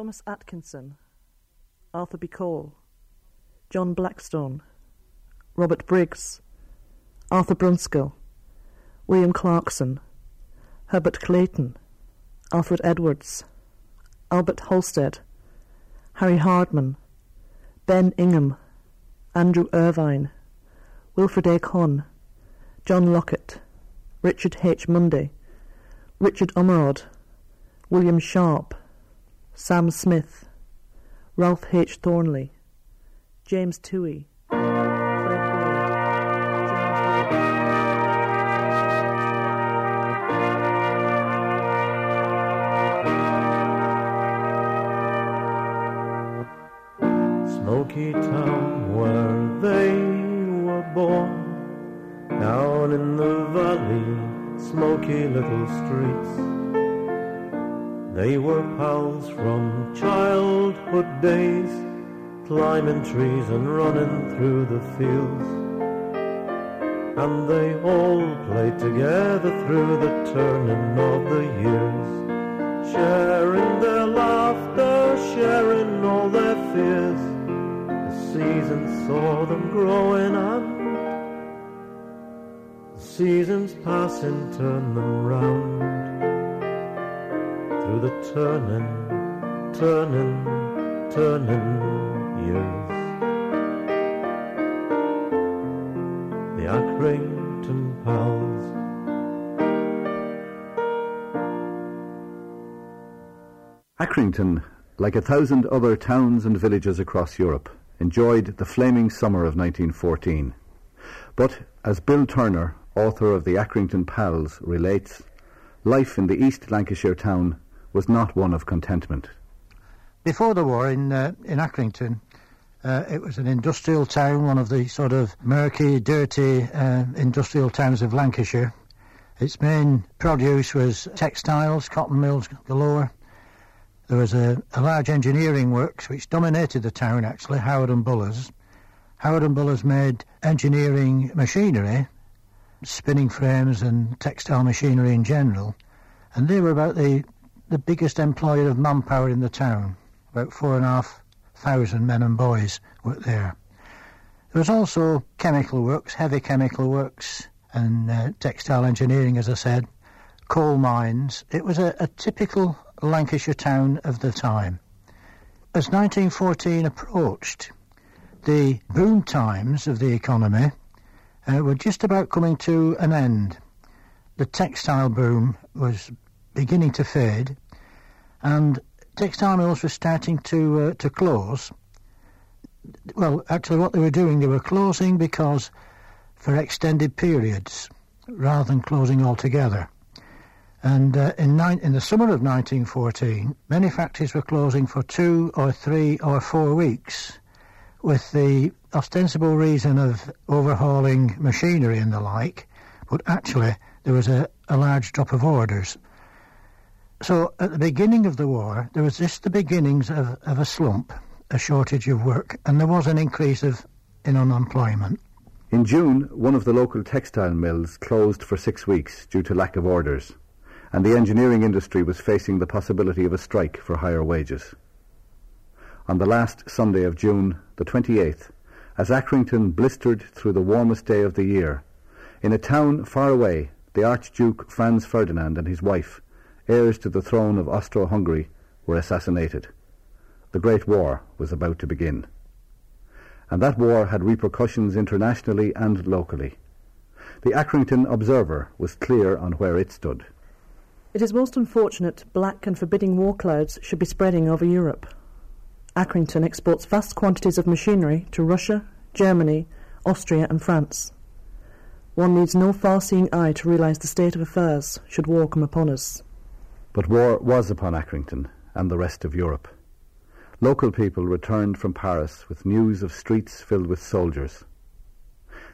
Thomas Atkinson, Arthur B. Cole, John Blackstone, Robert Briggs, Arthur Brunskill, William Clarkson, Herbert Clayton, Alfred Edwards, Albert Holstead, Harry Hardman, Ben Ingham, Andrew Irvine, Wilfred A. Conn, John Lockett, Richard H. Mundy, Richard Ormerod, William Sharp, Sam Smith, Ralph H. Thornley, James Toohey, Smoky town where they were born, down in the valley, smoky little streets. They were pals from childhood days, climbing trees and running through the fields. And they all played together through the turning of the years, sharing their laughter, sharing all their fears. The seasons saw them growing and the seasons passing turn them round through the turning, turning, turning years. The Accrington Pals. Accrington, like a thousand other towns and villages across Europe, enjoyed the flaming summer of 1914. But, as Bill Turner, author of the Accrington Pals, relates, life in the East Lancashire town was not one of contentment. Before the war in uh, in Accrington, uh, it was an industrial town, one of the sort of murky, dirty uh, industrial towns of Lancashire. Its main produce was textiles, cotton mills galore. There was a, a large engineering works which dominated the town, actually, Howard and Bullough's. Howard and Bullough's made engineering machinery, spinning frames and textile machinery in general, and they were about the, the biggest employer of manpower in the town. About four and a half thousand men and boys worked there. There was also chemical works, heavy chemical works, and uh, textile engineering, as I said, coal mines. It was a, a typical Lancashire town of the time. As 1914 approached, the boom times of the economy uh, were just about coming to an end. The textile boom was beginning to fade, and textile mills were starting to uh, to close. Well, actually, what they were doing, they were closing because for extended periods, rather than closing altogether. And uh, in, in the summer of 1914, many factories were closing for two or three or four weeks, with the ostensible reason of overhauling machinery and the like. But actually, there was a, a large drop of orders. So at the beginning of the war, there was just the beginnings of, of a slump, a shortage of work, and there was an increase of in unemployment. In June, one of the local textile mills closed for six weeks due to lack of orders, and the engineering industry was facing the possibility of a strike for higher wages. On the last Sunday of June, the 28th, as Accrington blistered through the warmest day of the year, in a town far away, the Archduke Franz Ferdinand and his wife, heirs to the throne of Austro-Hungary, were assassinated. The Great War was about to begin. And that war had repercussions internationally and locally. The Accrington Observer was clear on where it stood. It is most unfortunate black and forbidding war clouds should be spreading over Europe. Accrington exports vast quantities of machinery to Russia, Germany, Austria, and France. One needs no far seeing eye to realise the state of affairs should war come upon us. But war was upon Accrington and the rest of Europe. Local people returned from Paris with news of streets filled with soldiers.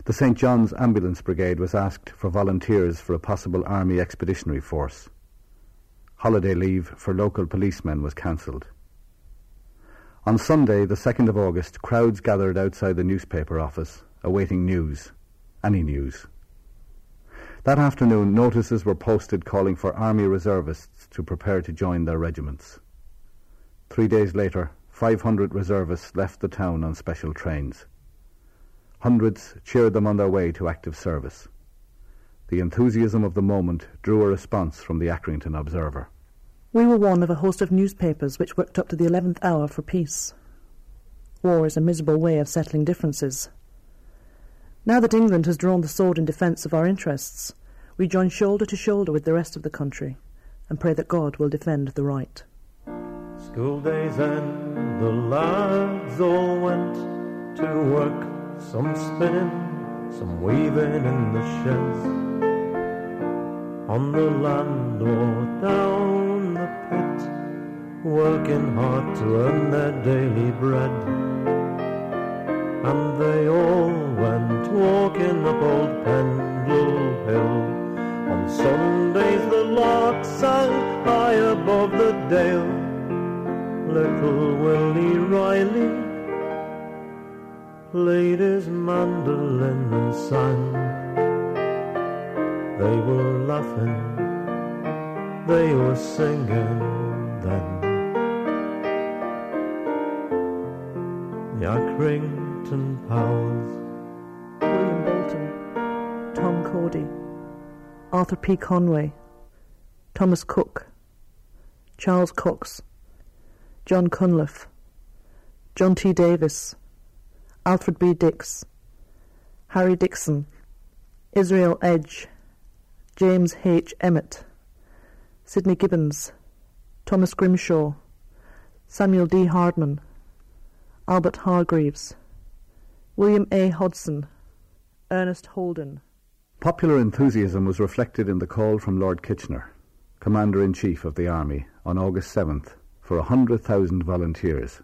The St. John's Ambulance Brigade was asked for volunteers for a possible Army expeditionary force. Holiday leave for local policemen was cancelled. On Sunday, the 2nd of August, crowds gathered outside the newspaper office, awaiting news, any news. That afternoon, notices were posted calling for Army reservists to prepare to join their regiments. Three days later, 500 reservists left the town on special trains. Hundreds cheered them on their way to active service. The enthusiasm of the moment drew a response from the Accrington Observer. We were one of a host of newspapers which worked up to the eleventh hour for peace. War is a miserable way of settling differences. Now that England has drawn the sword in defence of our interests, we join shoulder to shoulder with the rest of the country and pray that God will defend the right. School days end, the lads all went to work, some spinning, some weaving in the sheds. On the land or down the pit, working hard to earn their daily bread and they all went walking up old Pendle Hill. On Sundays the lark sang high above the dale. Little Willie Riley played his mandolin and sang. They were laughing, they were singing then. Yakring Bolton Powers. William Bolton, Tom Cordy, Arthur P. Conway, Thomas Cook, Charles Cox, John Cunliffe, John T. Davis, Alfred B. Dix, Harry Dixon, Israel Edge, James H. Emmett, Sidney Gibbons, Thomas Grimshaw, Samuel D. Hardman, Albert Hargreaves, William A. Hodson, Ernest Holden. Popular enthusiasm was reflected in the call from Lord Kitchener, Commander in Chief of the Army, on August 7th for 100,000 volunteers.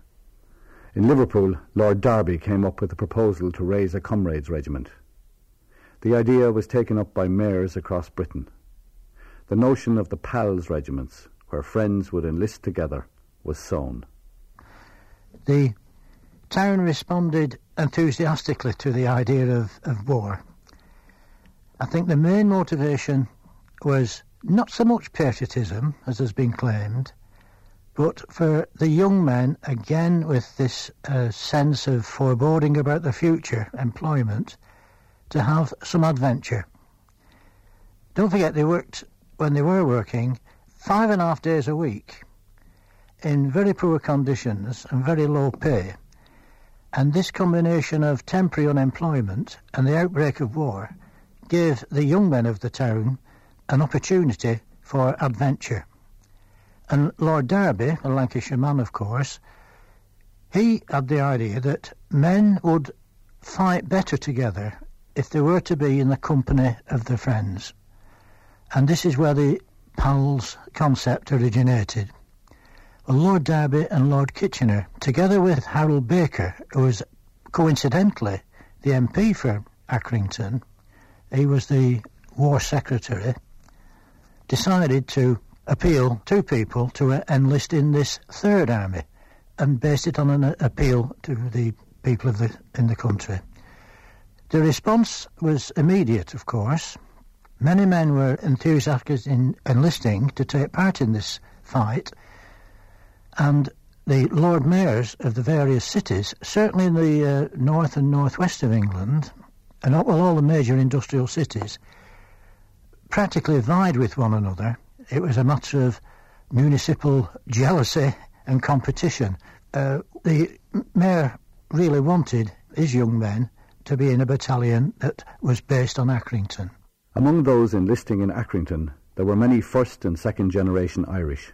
In Liverpool, Lord Derby came up with a proposal to raise a comrades regiment. The idea was taken up by mayors across Britain. The notion of the PALS regiments, where friends would enlist together, was sown. The town responded enthusiastically to the idea of, of war. I think the main motivation was not so much patriotism, as has been claimed, but for the young men, again with this uh, sense of foreboding about the future employment, to have some adventure. Don't forget, they worked, when they were working, five and a half days a week in very poor conditions and very low pay. And this combination of temporary unemployment and the outbreak of war gave the young men of the town an opportunity for adventure. And Lord Derby, a Lancashire man, of course, he had the idea that men would fight better together if they were to be in the company of their friends. And this is where the PALS concept originated. Lord Derby and Lord Kitchener, together with Harold Baker, who was coincidentally the MP for Accrington, he was the War Secretary, decided to appeal to people to enlist in this Third Army and based it on an appeal to the people of the, in the country. The response was immediate, of course. Many men were enthusiastic in enlisting to take part in this fight, and the Lord Mayors of the various cities, certainly in the uh, north and northwest of England, and all, well, all the major industrial cities, practically vied with one another. It was a matter of municipal jealousy and competition. Uh, the mayor really wanted his young men to be in a battalion that was based on Accrington. Among those enlisting in Accrington, there were many first and second generation Irish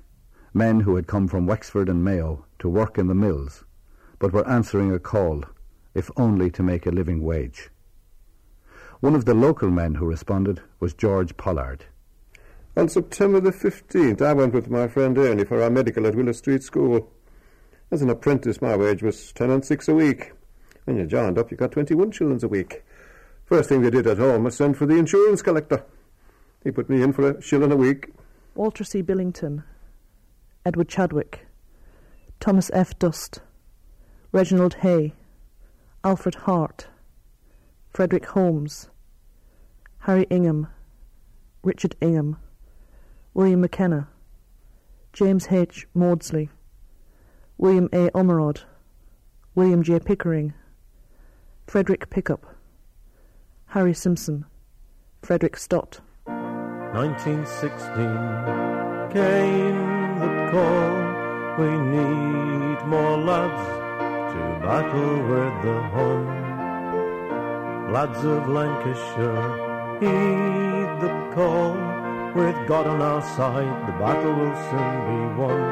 men who had come from Wexford and Mayo to work in the mills, but were answering a call, if only to make a living wage. One of the local men who responded was George Pollard. On September the 15th, I went with my friend Ernie for our medical at Willow Street School. As an apprentice, my wage was ten and six a week. When you joined up, you got 21 shillings a week. First thing we did at home was send for the insurance collector. He put me in for a shilling a week. Walter C. Billington, Edward Chadwick, Thomas F. Dust, Reginald Hay, Alfred Hart, Frederick Holmes, Harry Ingham, Richard Ingham, William McKenna, James H. Maudsley, William A. Ormerod, William J. Pickering, Frederick Pickup, Harry Simpson, Frederick Stott. 1916 came call. We need more lads to battle with the Hun. Lads of Lancashire, heed the call. With God on our side, the battle will soon be won.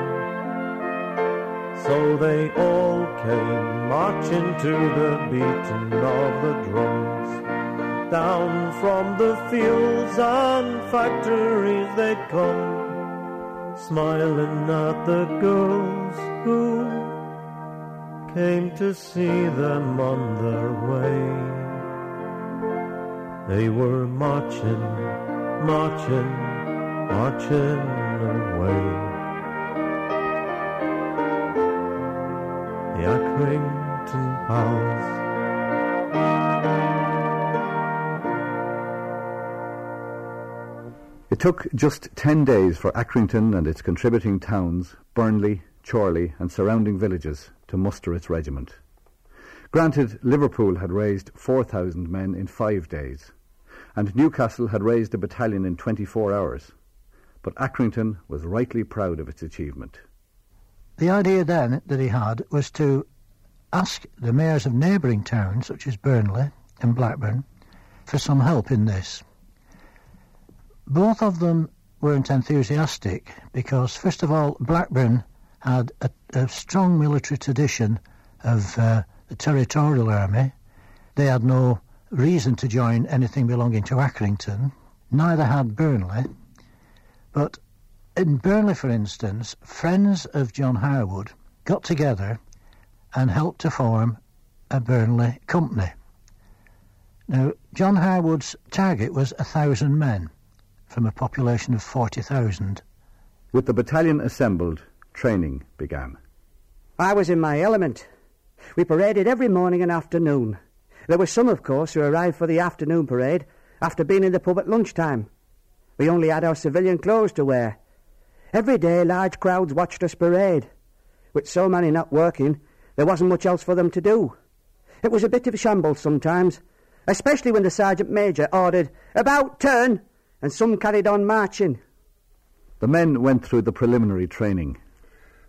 So they all came marching to the beating of the drums. Down from the fields and factories they'd come, smiling at the girls who came to see them on their way. They were marching, marching, marching away. The Accrington Pals. It took just ten days for Accrington and its contributing towns, Burnley, Chorley, and surrounding villages, to muster its regiment. Granted, Liverpool had raised 4,000 men in five days, and Newcastle had raised a battalion in 24 hours. But Accrington was rightly proud of its achievement. The idea then that he had was to ask the mayors of neighbouring towns, such as Burnley and Blackburn, for some help in this. Both of them weren't enthusiastic because, first of all, Blackburn had a, a strong military tradition of uh, the territorial army. They had no reason to join anything belonging to Accrington. Neither had Burnley. But in Burnley, for instance, friends of John Harwood got together and helped to form a Burnley company. Now, John Harwood's target was a thousand men from a population of 40,000. With the battalion assembled, training began. I was in my element. We paraded every morning and afternoon. There were some, of course, who arrived for the afternoon parade after being in the pub at lunchtime. We only had our civilian clothes to wear. Every day large crowds watched us parade. With so many not working, there wasn't much else for them to do. It was a bit of a shambles sometimes, especially when the sergeant major ordered, About turn! And some carried on marching. The men went through the preliminary training.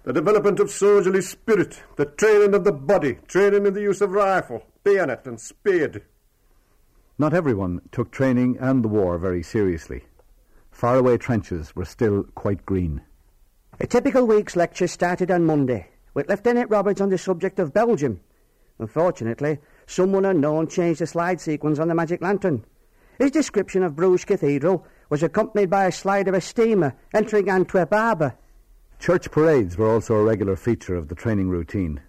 The development of soldierly spirit, the training of the body, training in the use of rifle, bayonet, and spade. Not everyone took training and the war very seriously. Faraway trenches were still quite green. A typical week's lecture started on Monday, with Lieutenant Roberts on the subject of Belgium. Unfortunately, someone unknown changed the slide sequence on the magic lantern. His description of Bruges Cathedral was accompanied by a slide of a steamer entering Antwerp harbour. Church parades were also a regular feature of the training routine.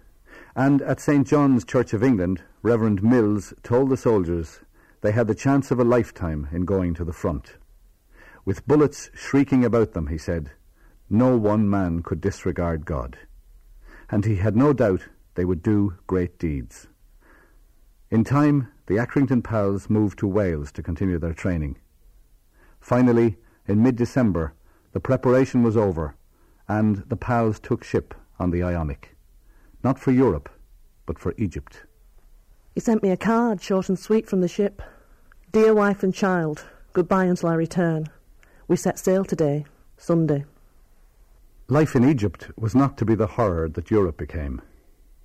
And at St. John's Church of England, Reverend Mills told the soldiers they had the chance of a lifetime in going to the front. With bullets shrieking about them, he said, no one man could disregard God. And he had no doubt they would do great deeds. In time, the Accrington pals moved to Wales to continue their training. Finally, in mid-December, the preparation was over and the pals took ship on the Ionic. Not for Europe, but for Egypt. He sent me a card, short and sweet, from the ship. Dear wife and child, goodbye until I return. We set sail today, Sunday. Life in Egypt was not to be the horror that Europe became,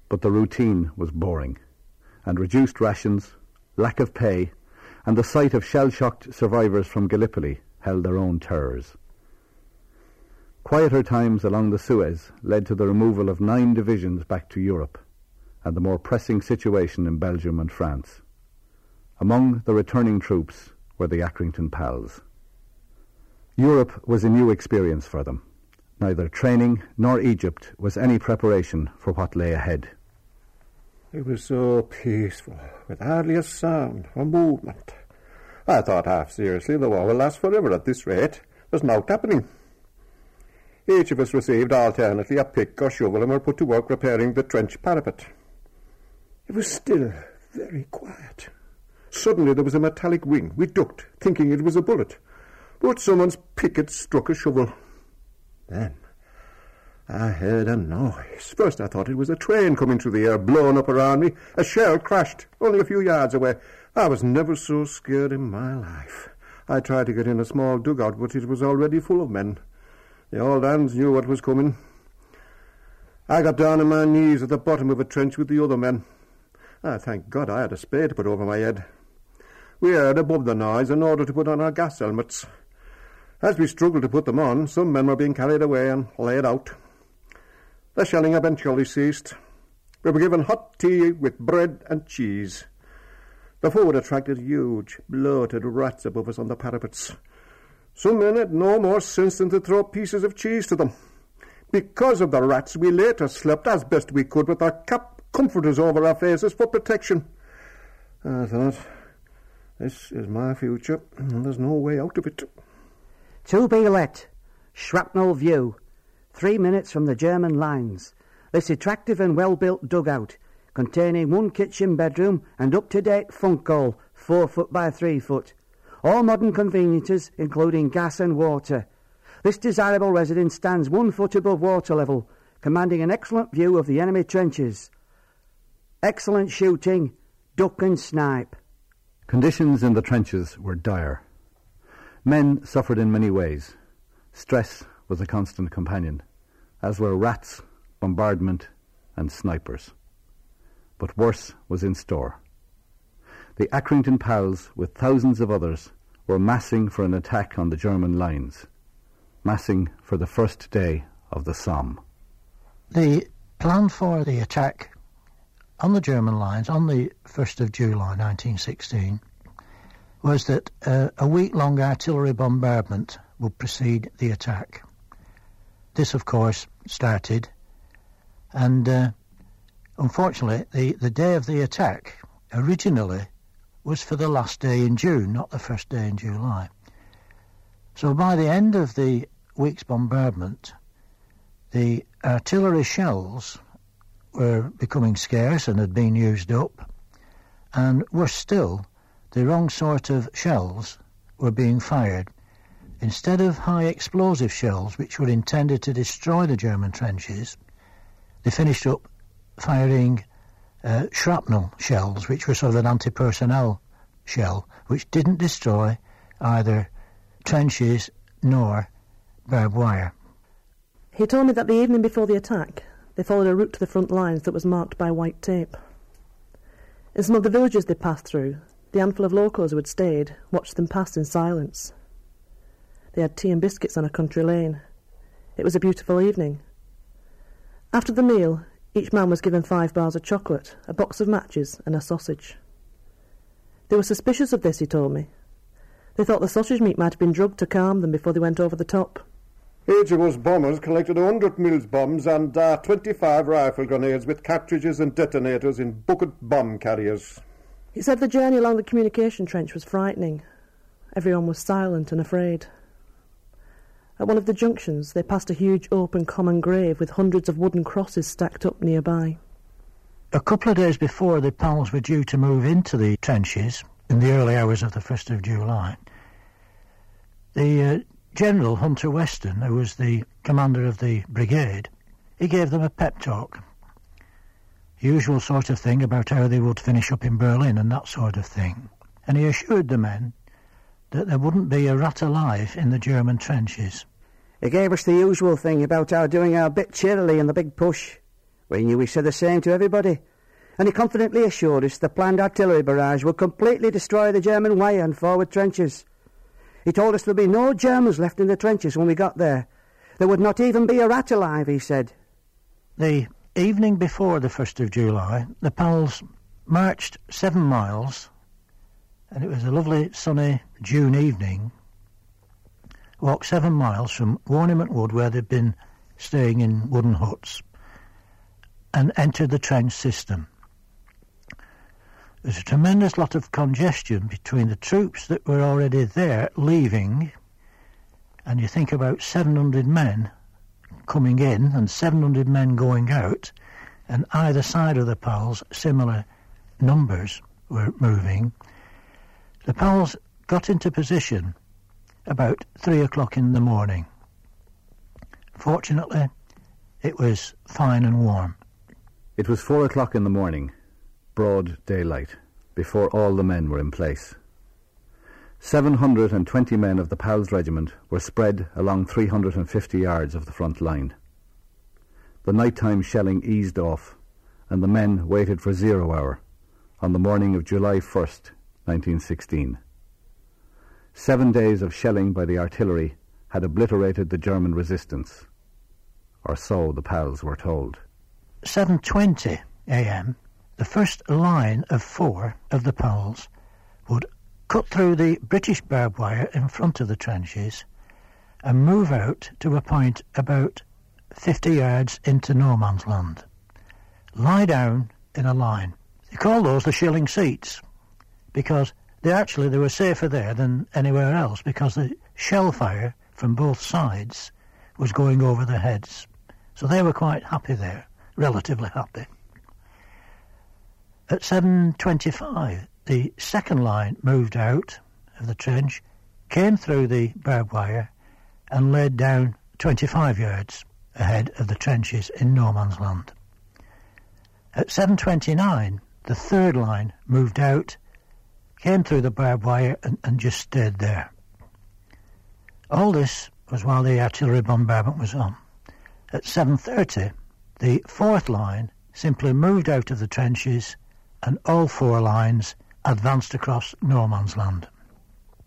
but the routine was boring, and reduced rations, lack of pay, and the sight of shell-shocked survivors from Gallipoli held their own terrors. Quieter times along the Suez led to the removal of nine divisions back to Europe, and the more pressing situation in Belgium and France. Among the returning troops were the Accrington Pals. Europe was a new experience for them. Neither training nor Egypt was any preparation for what lay ahead. It was so peaceful, with hardly a sound or movement. I thought half seriously the war will last forever at this rate. There's naught happening. Each of us received alternately a pick or shovel and were put to work repairing the trench parapet. It was still very quiet. Suddenly there was a metallic ring. We ducked, thinking it was a bullet. But someone's pick had struck a shovel. Then I heard a noise. First I thought it was a train coming through the air, blowing up around me. A shell crashed only a few yards away. I was never so scared in my life. I tried to get in a small dugout, but it was already full of men. The old hands knew what was coming. I got down on my knees at the bottom of a trench with the other men. I thank God I had a spade to put over my head. We heard above the noise an order to put on our gas helmets. As we struggled to put them on, some men were being carried away and laid out. The shelling eventually ceased. We were given hot tea with bread and cheese. The food attracted huge, bloated rats above us on the parapets. Some men had no more sense than to throw pieces of cheese to them. Because of the rats, we later slept as best we could with our cap comforters over our faces for protection. Ah, I thought, this is my future, and there's no way out of it. To be let. Shrapnel View. Three minutes from the German lines. This attractive and well-built dugout, containing one kitchen bedroom and up-to-date funk hall, four foot by three foot. All modern conveniences, including gas and water. This desirable residence stands one foot above water level, commanding an excellent view of the enemy trenches. Excellent shooting, duck and snipe. Conditions in the trenches were dire. Men suffered in many ways. Stress was a constant companion, as were rats, bombardment, and snipers. But worse was in store. The Accrington pals, with thousands of others, were massing for an attack on the German lines, massing for the first day of the Somme. The plan for the attack on the German lines on the 1st of July 1916 was that uh, a week-long artillery bombardment would precede the attack. This, of course, started, and uh, unfortunately, the, the day of the attack originally was for the last day in June, not the first day in July. So by the end of the week's bombardment, the artillery shells were becoming scarce and had been used up, and worse still, the wrong sort of shells were being fired Instead of high explosive shells, which were intended to destroy the German trenches, they finished up firing uh, shrapnel shells, which were sort of an anti-personnel shell, which didn't destroy either trenches nor barbed wire. He told me that the evening before the attack, they followed a route to the front lines that was marked by white tape. In some of the villages they passed through, the handful of locals who had stayed watched them pass in silence. They had tea and biscuits on a country lane. It was a beautiful evening. After the meal, each man was given five bars of chocolate, a box of matches, and a sausage. They were suspicious of this, he told me. They thought the sausage meat might have been drugged to calm them before they went over the top. Each of us bombers collected 100 Mills bombs and uh, 25 rifle grenades with cartridges and detonators in bucket bomb carriers. He said the journey along the communication trench was frightening. Everyone was silent and afraid. At one of the junctions, they passed a huge open common grave with hundreds of wooden crosses stacked up nearby. A couple of days before the pals were due to move into the trenches, in the early hours of the 1st of July, the uh, General Hunter Weston, who was the commander of the brigade, he gave them a pep talk. Usual sort of thing about how they would finish up in Berlin and that sort of thing. And he assured the men that there wouldn't be a rat alive in the German trenches. He gave us the usual thing about our doing our bit cheerily in the big push. We knew he said the same to everybody. And he confidently assured us the planned artillery barrage would completely destroy the German way and forward trenches. He told us there'd be no Germans left in the trenches when we got there. There would not even be a rat alive, he said. The evening before the 1st of July, the pals marched seven miles and it was a lovely sunny June evening. Walked seven miles from Warnimont Wood, where they'd been staying in wooden huts, and entered the trench system. There's a tremendous lot of congestion between the troops that were already there leaving, and you think about 700 men coming in and 700 men going out, and either side of the pals, similar numbers were moving. The pals got into position about three o'clock in the morning. Fortunately, it was fine and warm. It was four o'clock in the morning, broad daylight, before all the men were in place. 720 men of the PALS regiment were spread along 350 yards of the front line. The nighttime shelling eased off, and the men waited for zero hour on the morning of July 1st, 1916. Seven days of shelling by the artillery had obliterated the German resistance, or so the PALs were told. 7.20 a.m., the first line of four of the PALs would cut through the British barbed wire in front of the trenches and move out to a point about 50 yards into no man's land. Lie down in a line. They call those the shilling seats because they actually they were safer there than anywhere else because the shell fire from both sides was going over their heads. So they were quite happy there, relatively happy. At 7.25, the second line moved out of the trench, came through the barbed wire and laid down 25 yards ahead of the trenches in no man's land. At 7.29, the third line moved out, came through the barbed wire and, and just stayed there. All this was while the artillery bombardment was on. At 7.30, the fourth line simply moved out of the trenches and all four lines advanced across no man's land.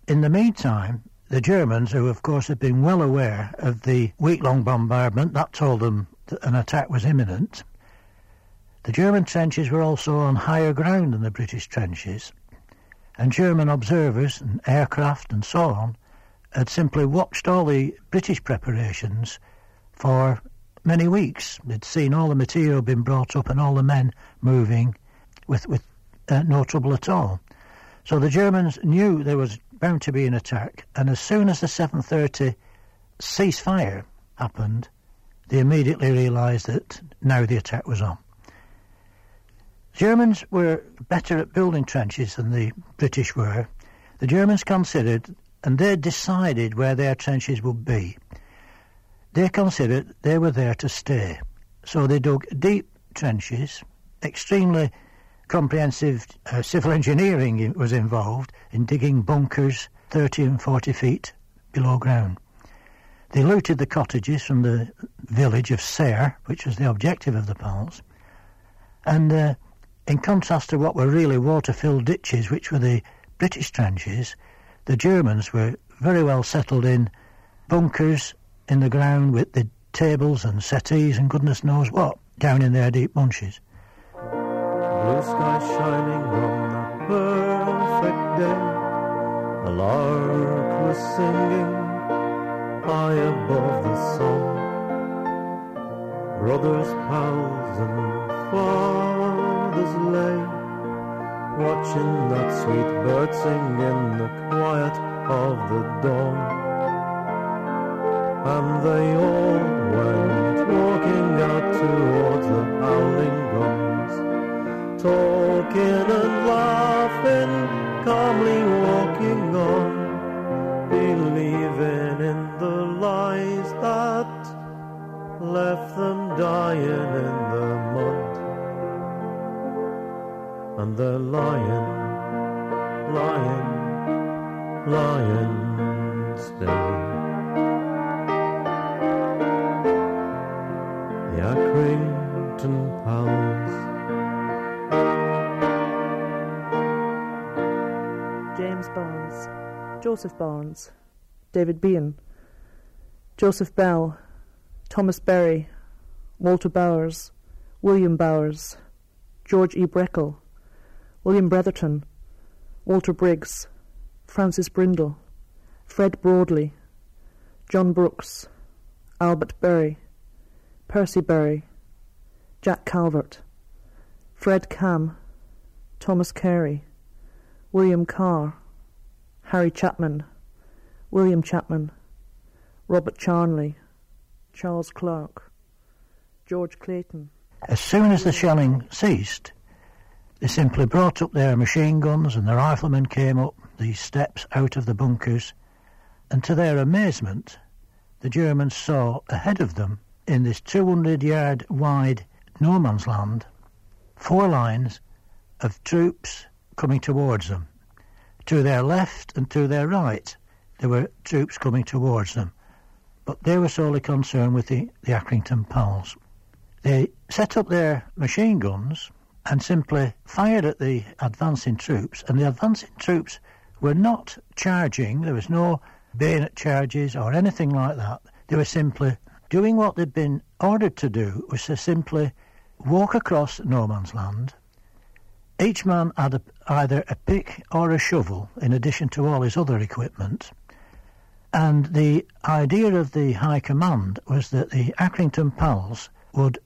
In the meantime, the Germans, who of course had been well aware of the week-long bombardment, that told them that an attack was imminent, the German trenches were also on higher ground than the British trenches, and German observers and aircraft and so on had simply watched all the British preparations for many weeks. They'd seen all the material being brought up and all the men moving with, with uh, no trouble at all. So the Germans knew there was bound to be an attack, and as soon as the 7.30 ceasefire happened, they immediately realised that now the attack was on. Germans were better at building trenches than the British were. The Germans considered and they decided where their trenches would be. They considered they were there to stay. So they dug deep trenches, extremely comprehensive uh, civil engineering was involved in digging bunkers 30 and 40 feet below ground. They looted the cottages from the village of Serre, which was the objective of the PALs, and uh, in contrast to what were really water-filled ditches, which were the British trenches, the Germans were very well settled in bunkers in the ground with the tables and settees and goodness knows what down in their deep bunches. Blue sky shining on perfect day. A lark was singing high above the sun. Brothers, pals, and lay watching that sweet bird sing in the quiet of the dawn. And they all went walking out towards the howling guns, talking and laughing, calmly walking on, believing in the lies that left them dying in and the lion, lion, lion still. The Accrington Pals. James Barnes, Joseph Barnes, David Behan, Joseph Bell, Thomas Berry, Walter Bowers, William Bowers, George E. Breckle, William Bretherton, Walter Briggs, Francis Brindle, Fred Broadley, John Brooks, Albert Berry, Percy Berry, Jack Calvert, Fred Cam, Thomas Carey, William Carr, Harry Chapman, William Chapman, Robert Charnley, Charles Clark, George Clayton. As soon as the shelling ceased, they simply brought up their machine guns and the riflemen came up these steps out of the bunkers, and to their amazement, the Germans saw ahead of them in this 200 yard wide no man's land four lines of troops coming towards them. To their left and to their right, there were troops coming towards them. But they were solely concerned with the, the Accrington Pals. They set up their machine guns and simply fired at the advancing troops, and the advancing troops were not charging, there was no bayonet charges or anything like that. They were simply doing what they'd been ordered to do, which was to simply walk across no man's land. Each man had a, either a pick or a shovel in addition to all his other equipment. And the idea of the High Command was that the Accrington Pals would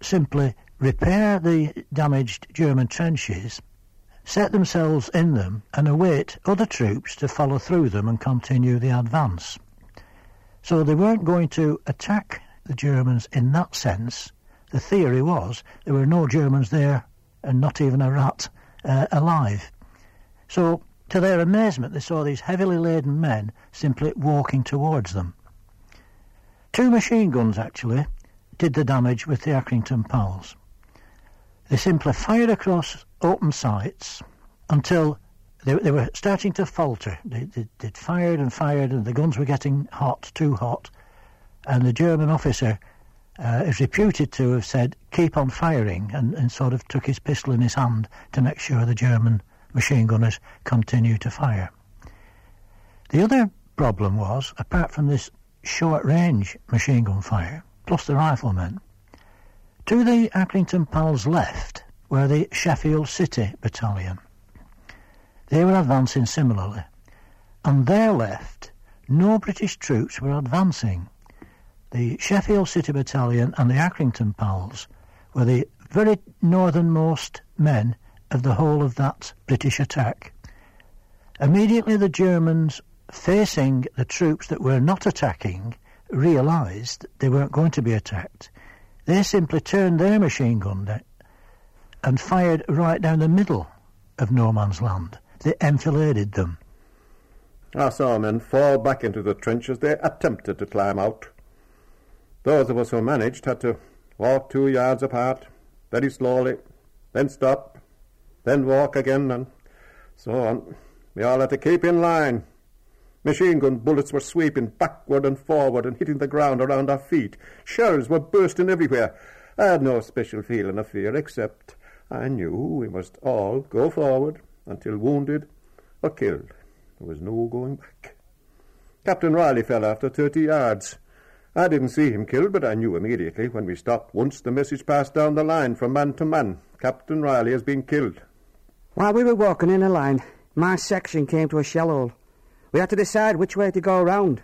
simply repair the damaged German trenches, set themselves in them, and await other troops to follow through them and continue the advance. So they weren't going to attack the Germans in that sense. The theory was there were no Germans there and not even a rat uh, alive. So, to their amazement, they saw these heavily laden men simply walking towards them. Two machine guns, actually, did the damage with the Accrington Pals. They simply fired across open sights until they, they were starting to falter. They, they, would fired and fired, and the guns were getting hot, too hot. And the German officer uh, is reputed to have said, keep on firing, and, and sort of took his pistol in his hand to make sure the German machine gunners continued to fire. The other problem was, apart from this short-range machine gun fire, plus the riflemen, to the Accrington Pals left were the Sheffield City Battalion. They were advancing similarly. On their left, no British troops were advancing the Sheffield City Battalion and the Accrington Pals were the very northernmost men of the whole of that British attack. Immediately the Germans, facing the troops that were not attacking, realised they weren't going to be attacked. They simply turned their machine gun and fired right down the middle of no man's land. They enfiladed them. I saw men fall back into the trenches they attempted to climb out. Those of us who managed had to walk two yards apart, very slowly, then stop, then walk again, and so on. We all had to keep in line. Machine gun bullets were sweeping backward and forward and hitting the ground around our feet. Shells were bursting everywhere. I had no special feeling of fear, except I knew we must all go forward until wounded or killed. There was no going back. Captain Riley fell after thirty yards. I didn't see him killed, but I knew immediately when we stopped once the message passed down the line from man to man. Captain Riley has been killed. While we were walking in a line, my section came to a shell hole. We had to decide which way to go round.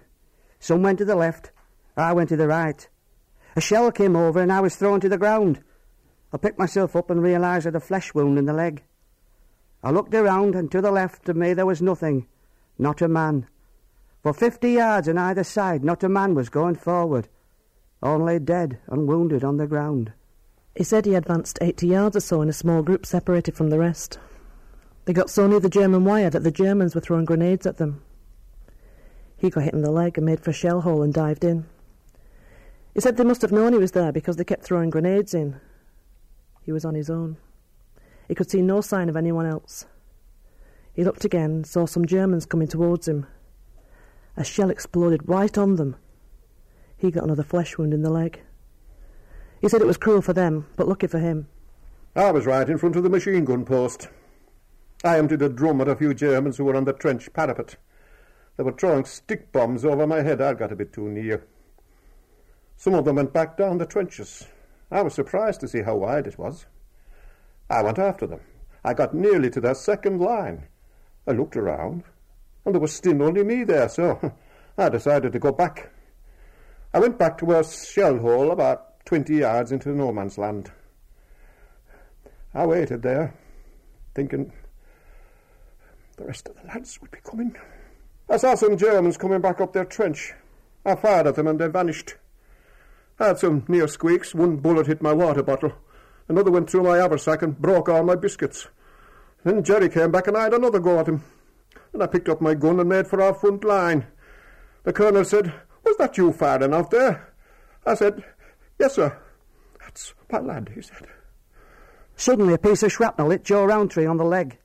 Some went to the left, I went to the right. A shell came over and I was thrown to the ground. I picked myself up and realised I had a flesh wound in the leg. I looked around and to the left of me there was nothing, not a man. For fifty yards on either side, not a man was going forward. Lay dead and wounded on the ground. He said he advanced eighty yards or so in a small group separated from the rest. They got so near the German wire that the Germans were throwing grenades at them. He got hit in the leg and made for a shell hole and dived in. He said they must have known he was there because they kept throwing grenades in. He was on his own. He could see no sign of anyone else. He looked again and saw some Germans coming towards him. A shell exploded right on them. He got another flesh wound in the leg. He said it was cruel for them, but lucky for him. I was right in front of the machine gun post. I emptied a drum at a few Germans who were on the trench parapet. They were throwing stick bombs over my head. I got a bit too near. Some of them went back down the trenches. I was surprised to see how wide it was. I went after them. I got nearly to their second line. I looked around and there was still only me there, so I decided to go back. I went back to a shell hole about twenty yards into no man's land. I waited there, thinking the rest of the lads would be coming. I saw some Germans coming back up their trench. I fired at them and they vanished. I had some near squeaks. One bullet hit my water bottle. Another went through my haversack and broke all my biscuits. Then Jerry came back and I had another go at him and I picked up my gun and made for our front line. The colonel said, Was that you firing out there? I said, Yes, sir. That's my lad, he said. Suddenly a piece of shrapnel hit Joe Roundtree on the leg.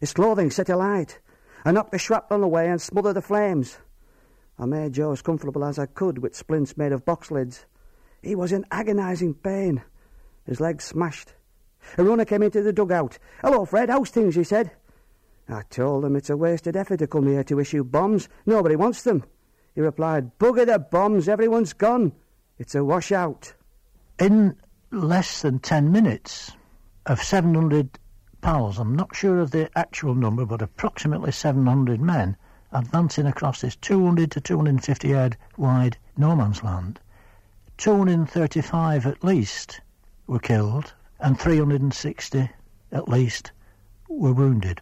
His clothing set alight. I knocked the shrapnel away and smothered the flames. I made Joe as comfortable as I could with splints made of box lids. He was in agonising pain. His legs smashed. A runner came into the dugout. Hello, Fred, how's things, he said. I told him it's a wasted effort to come here to issue bombs. Nobody wants them. He replied, Bugger the bombs, everyone's gone. It's a washout. In less than 10 minutes of 700 pals, I'm not sure of the actual number, but approximately 700 men advancing across this 200 to 250 yard wide no man's land. 235 at least were killed, and 360 at least were wounded.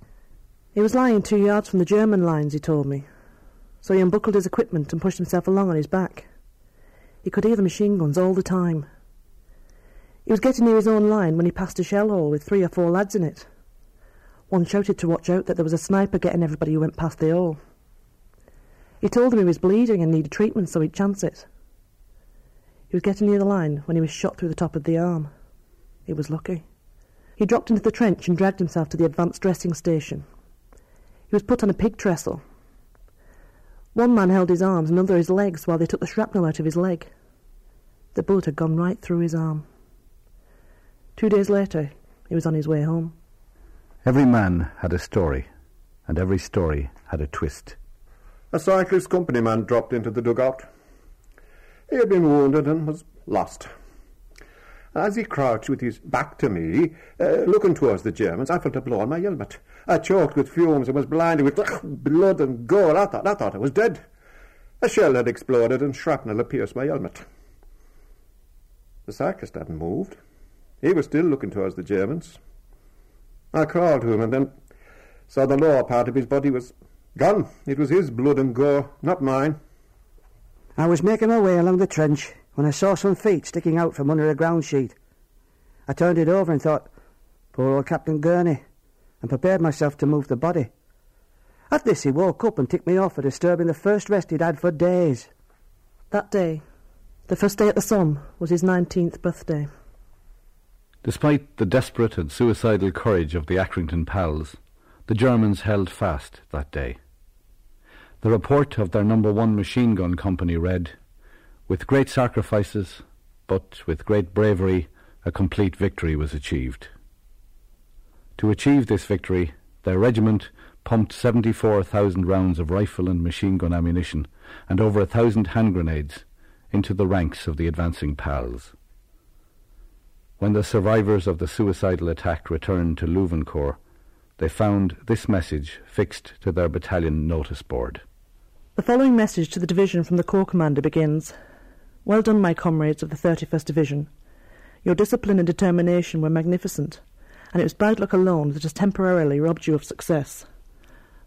He was lying two yards from the German lines, he told me. So he unbuckled his equipment and pushed himself along on his back. He could hear the machine guns all the time. He was getting near his own line when he passed a shell hole with three or four lads in it. One shouted to watch out that there was a sniper getting everybody who went past the hole. He told him he was bleeding and needed treatment, so he'd chance it. He was getting near the line when he was shot through the top of the arm. He was lucky. He dropped into the trench and dragged himself to the advanced dressing station. He was put on a pig trestle. One man held his arms, another his legs, while they took the shrapnel out of his leg. The bullet had gone right through his arm. Two days later, he was on his way home. Every man had a story, and every story had a twist. A cyclist company man dropped into the dugout. He had been wounded and was lost. As he crouched with his back to me, uh, looking towards the Germans, I felt a blow on my helmet. I choked with fumes and was blinded with blood and gore. I thought, I thought I was dead. A shell had exploded and shrapnel had pierced my helmet. The cyclist hadn't moved. He was still looking towards the Germans. I crawled to him and then saw the lower part of his body was gone. It was his blood and gore, not mine. I was making my way along the trench when I saw some feet sticking out from under a ground sheet. I turned it over and thought, poor old Captain Gurney, and prepared myself to move the body. At this he woke up and ticked me off for disturbing the first rest he'd had for days. That day, the first day at the Somme, was his 19th birthday. Despite the desperate and suicidal courage of the Accrington pals, the Germans held fast that day. The report of their number one machine gun company read, With great sacrifices, but with great bravery, a complete victory was achieved. To achieve this victory, their regiment pumped 74,000 rounds of rifle and machine gun ammunition and over a thousand hand grenades into the ranks of the advancing PALs. When the survivors of the suicidal attack returned to Louvencourt, they found this message fixed to their battalion notice board. The following message to the division from the Corps Commander begins Well done, my comrades of the 31st Division. Your discipline and determination were magnificent, and it was bad luck alone that has temporarily robbed you of success.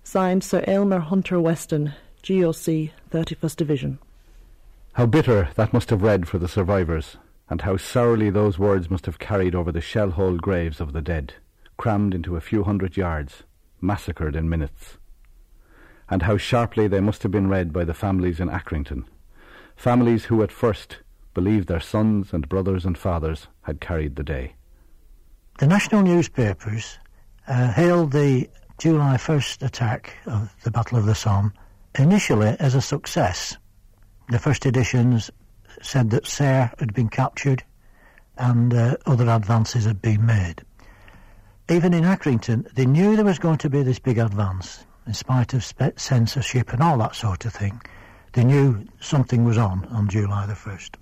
Signed Sir Aylmer Hunter Weston, GOC, 31st Division. How bitter that must have read for the survivors, and how sourly those words must have carried over the shell-holed graves of the dead, crammed into a few hundred yards, massacred in minutes. And how sharply they must have been read by the families in Accrington, families who at first believed their sons and brothers and fathers had carried the day. The national newspapers uh, hailed the July 1st attack of the Battle of the Somme initially as a success. The first editions said that Serre had been captured and uh, other advances had been made. Even in Accrington, they knew there was going to be this big advance, in spite of spe- censorship and all that sort of thing. They knew something was on on July the 1st.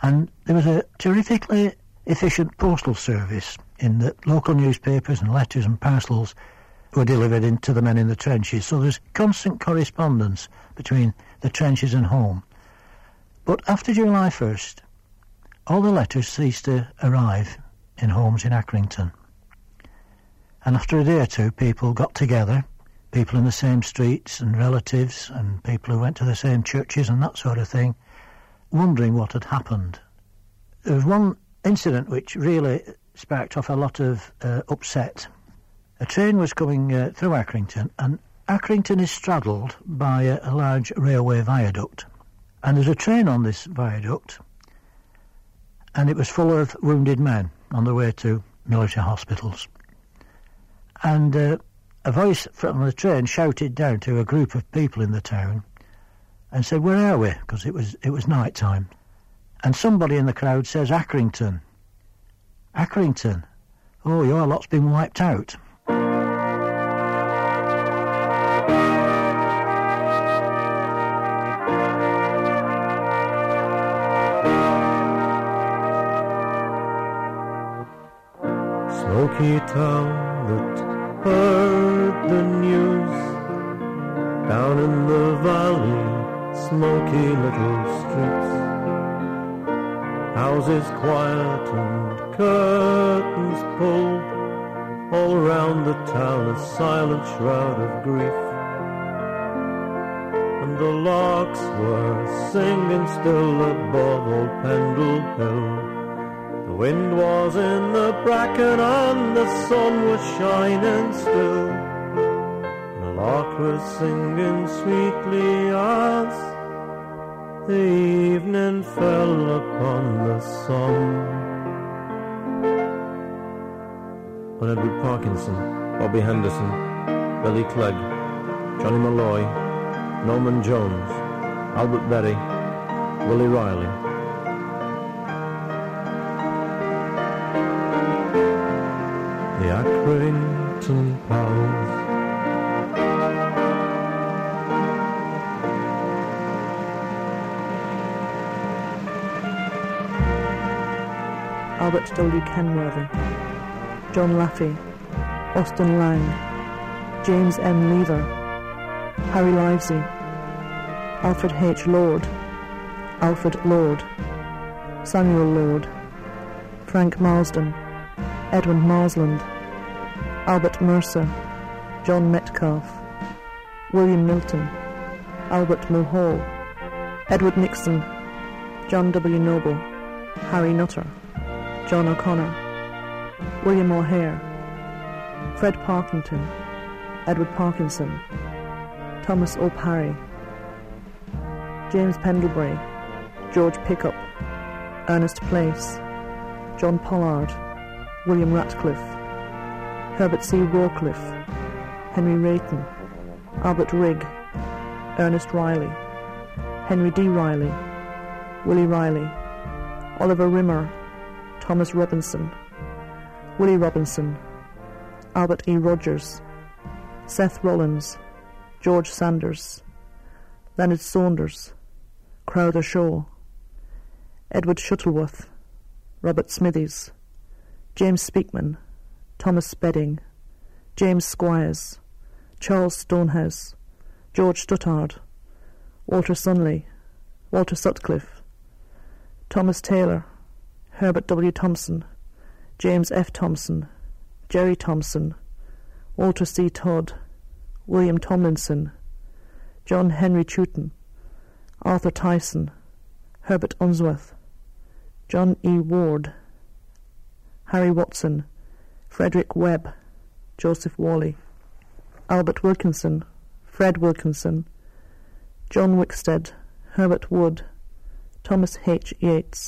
And there was a terrifically efficient postal service in that local newspapers and letters and parcels were delivered in to the men in the trenches. So there's constant correspondence between the trenches and home. But after July 1st, all the letters ceased to arrive in homes in Accrington. And after a day or two, people got together, people in the same streets and relatives and people who went to the same churches and that sort of thing, wondering what had happened. There was one incident which really sparked off a lot of uh, upset. A train was coming uh, through Accrington, and Accrington is straddled by a, a large railway viaduct. And there's a train on this viaduct, and it was full of wounded men on the way to military hospitals. And uh, a voice from the train shouted down to a group of people in the town and said, "Where are we?" Because it was it was night time, and somebody in the crowd says, "Accrington." Accrington. Oh, your lot's been wiped out. Smoky town that heard the news. Down in the valley, smoky little streets. Houses quiet and curtains pulled. All round the town a silent shroud of grief. And the larks were singing still above old Pendle Hill wind was in the bracken and the sun was shining still. And the lark was singing sweetly as the evening fell upon the sun. On Edward Parkinson, Bobby Henderson, Billy Clegg, Johnny Malloy, Norman Jones, Albert Berry, Willie Riley. Albert W. Kenworthy, John Laffey, Austin Lang, James M. Lever, Harry Livesey, Alfred H. Lord, Alfred Lord, Samuel Lord, Frank Marsden, Edwin Marsland, Albert Mercer, John Metcalf, William Milton, Albert Mulhall, Edward Nixon, John W. Noble, Harry Nutter, John O'Connor, William O'Hare, Fred Parkington, Edward Parkinson, Thomas O'Parry, James Pendlebury, George Pickup, Ernest Place, John Pollard, William Ratcliffe, Herbert C. Rawcliffe, Henry Rayton, Albert Rigg, Ernest Riley, Henry D. Riley, Willie Riley, Oliver Rimmer, Thomas Robinson, Willie Robinson, Albert E. Rogers, Seth Rollins, George Sanders, Leonard Saunders, Crowther Shaw, Edward Shuttleworth, Robert Smithies, James Speakman, Thomas Spedding, James Squires, Charles Stonehouse, George Stuttard, Walter Sunley, Walter Sutcliffe, Thomas Taylor, Herbert W. Thompson, James F. Thompson, Jerry Thompson, Walter C. Todd, William Tomlinson, John Henry Chewton, Arthur Tyson, Herbert Unsworth, John E. Ward, Harry Watson, Frederick Webb, Joseph Whalley, Albert Wilkinson, Fred Wilkinson, John Wickstead, Herbert Wood, Thomas H. Yates.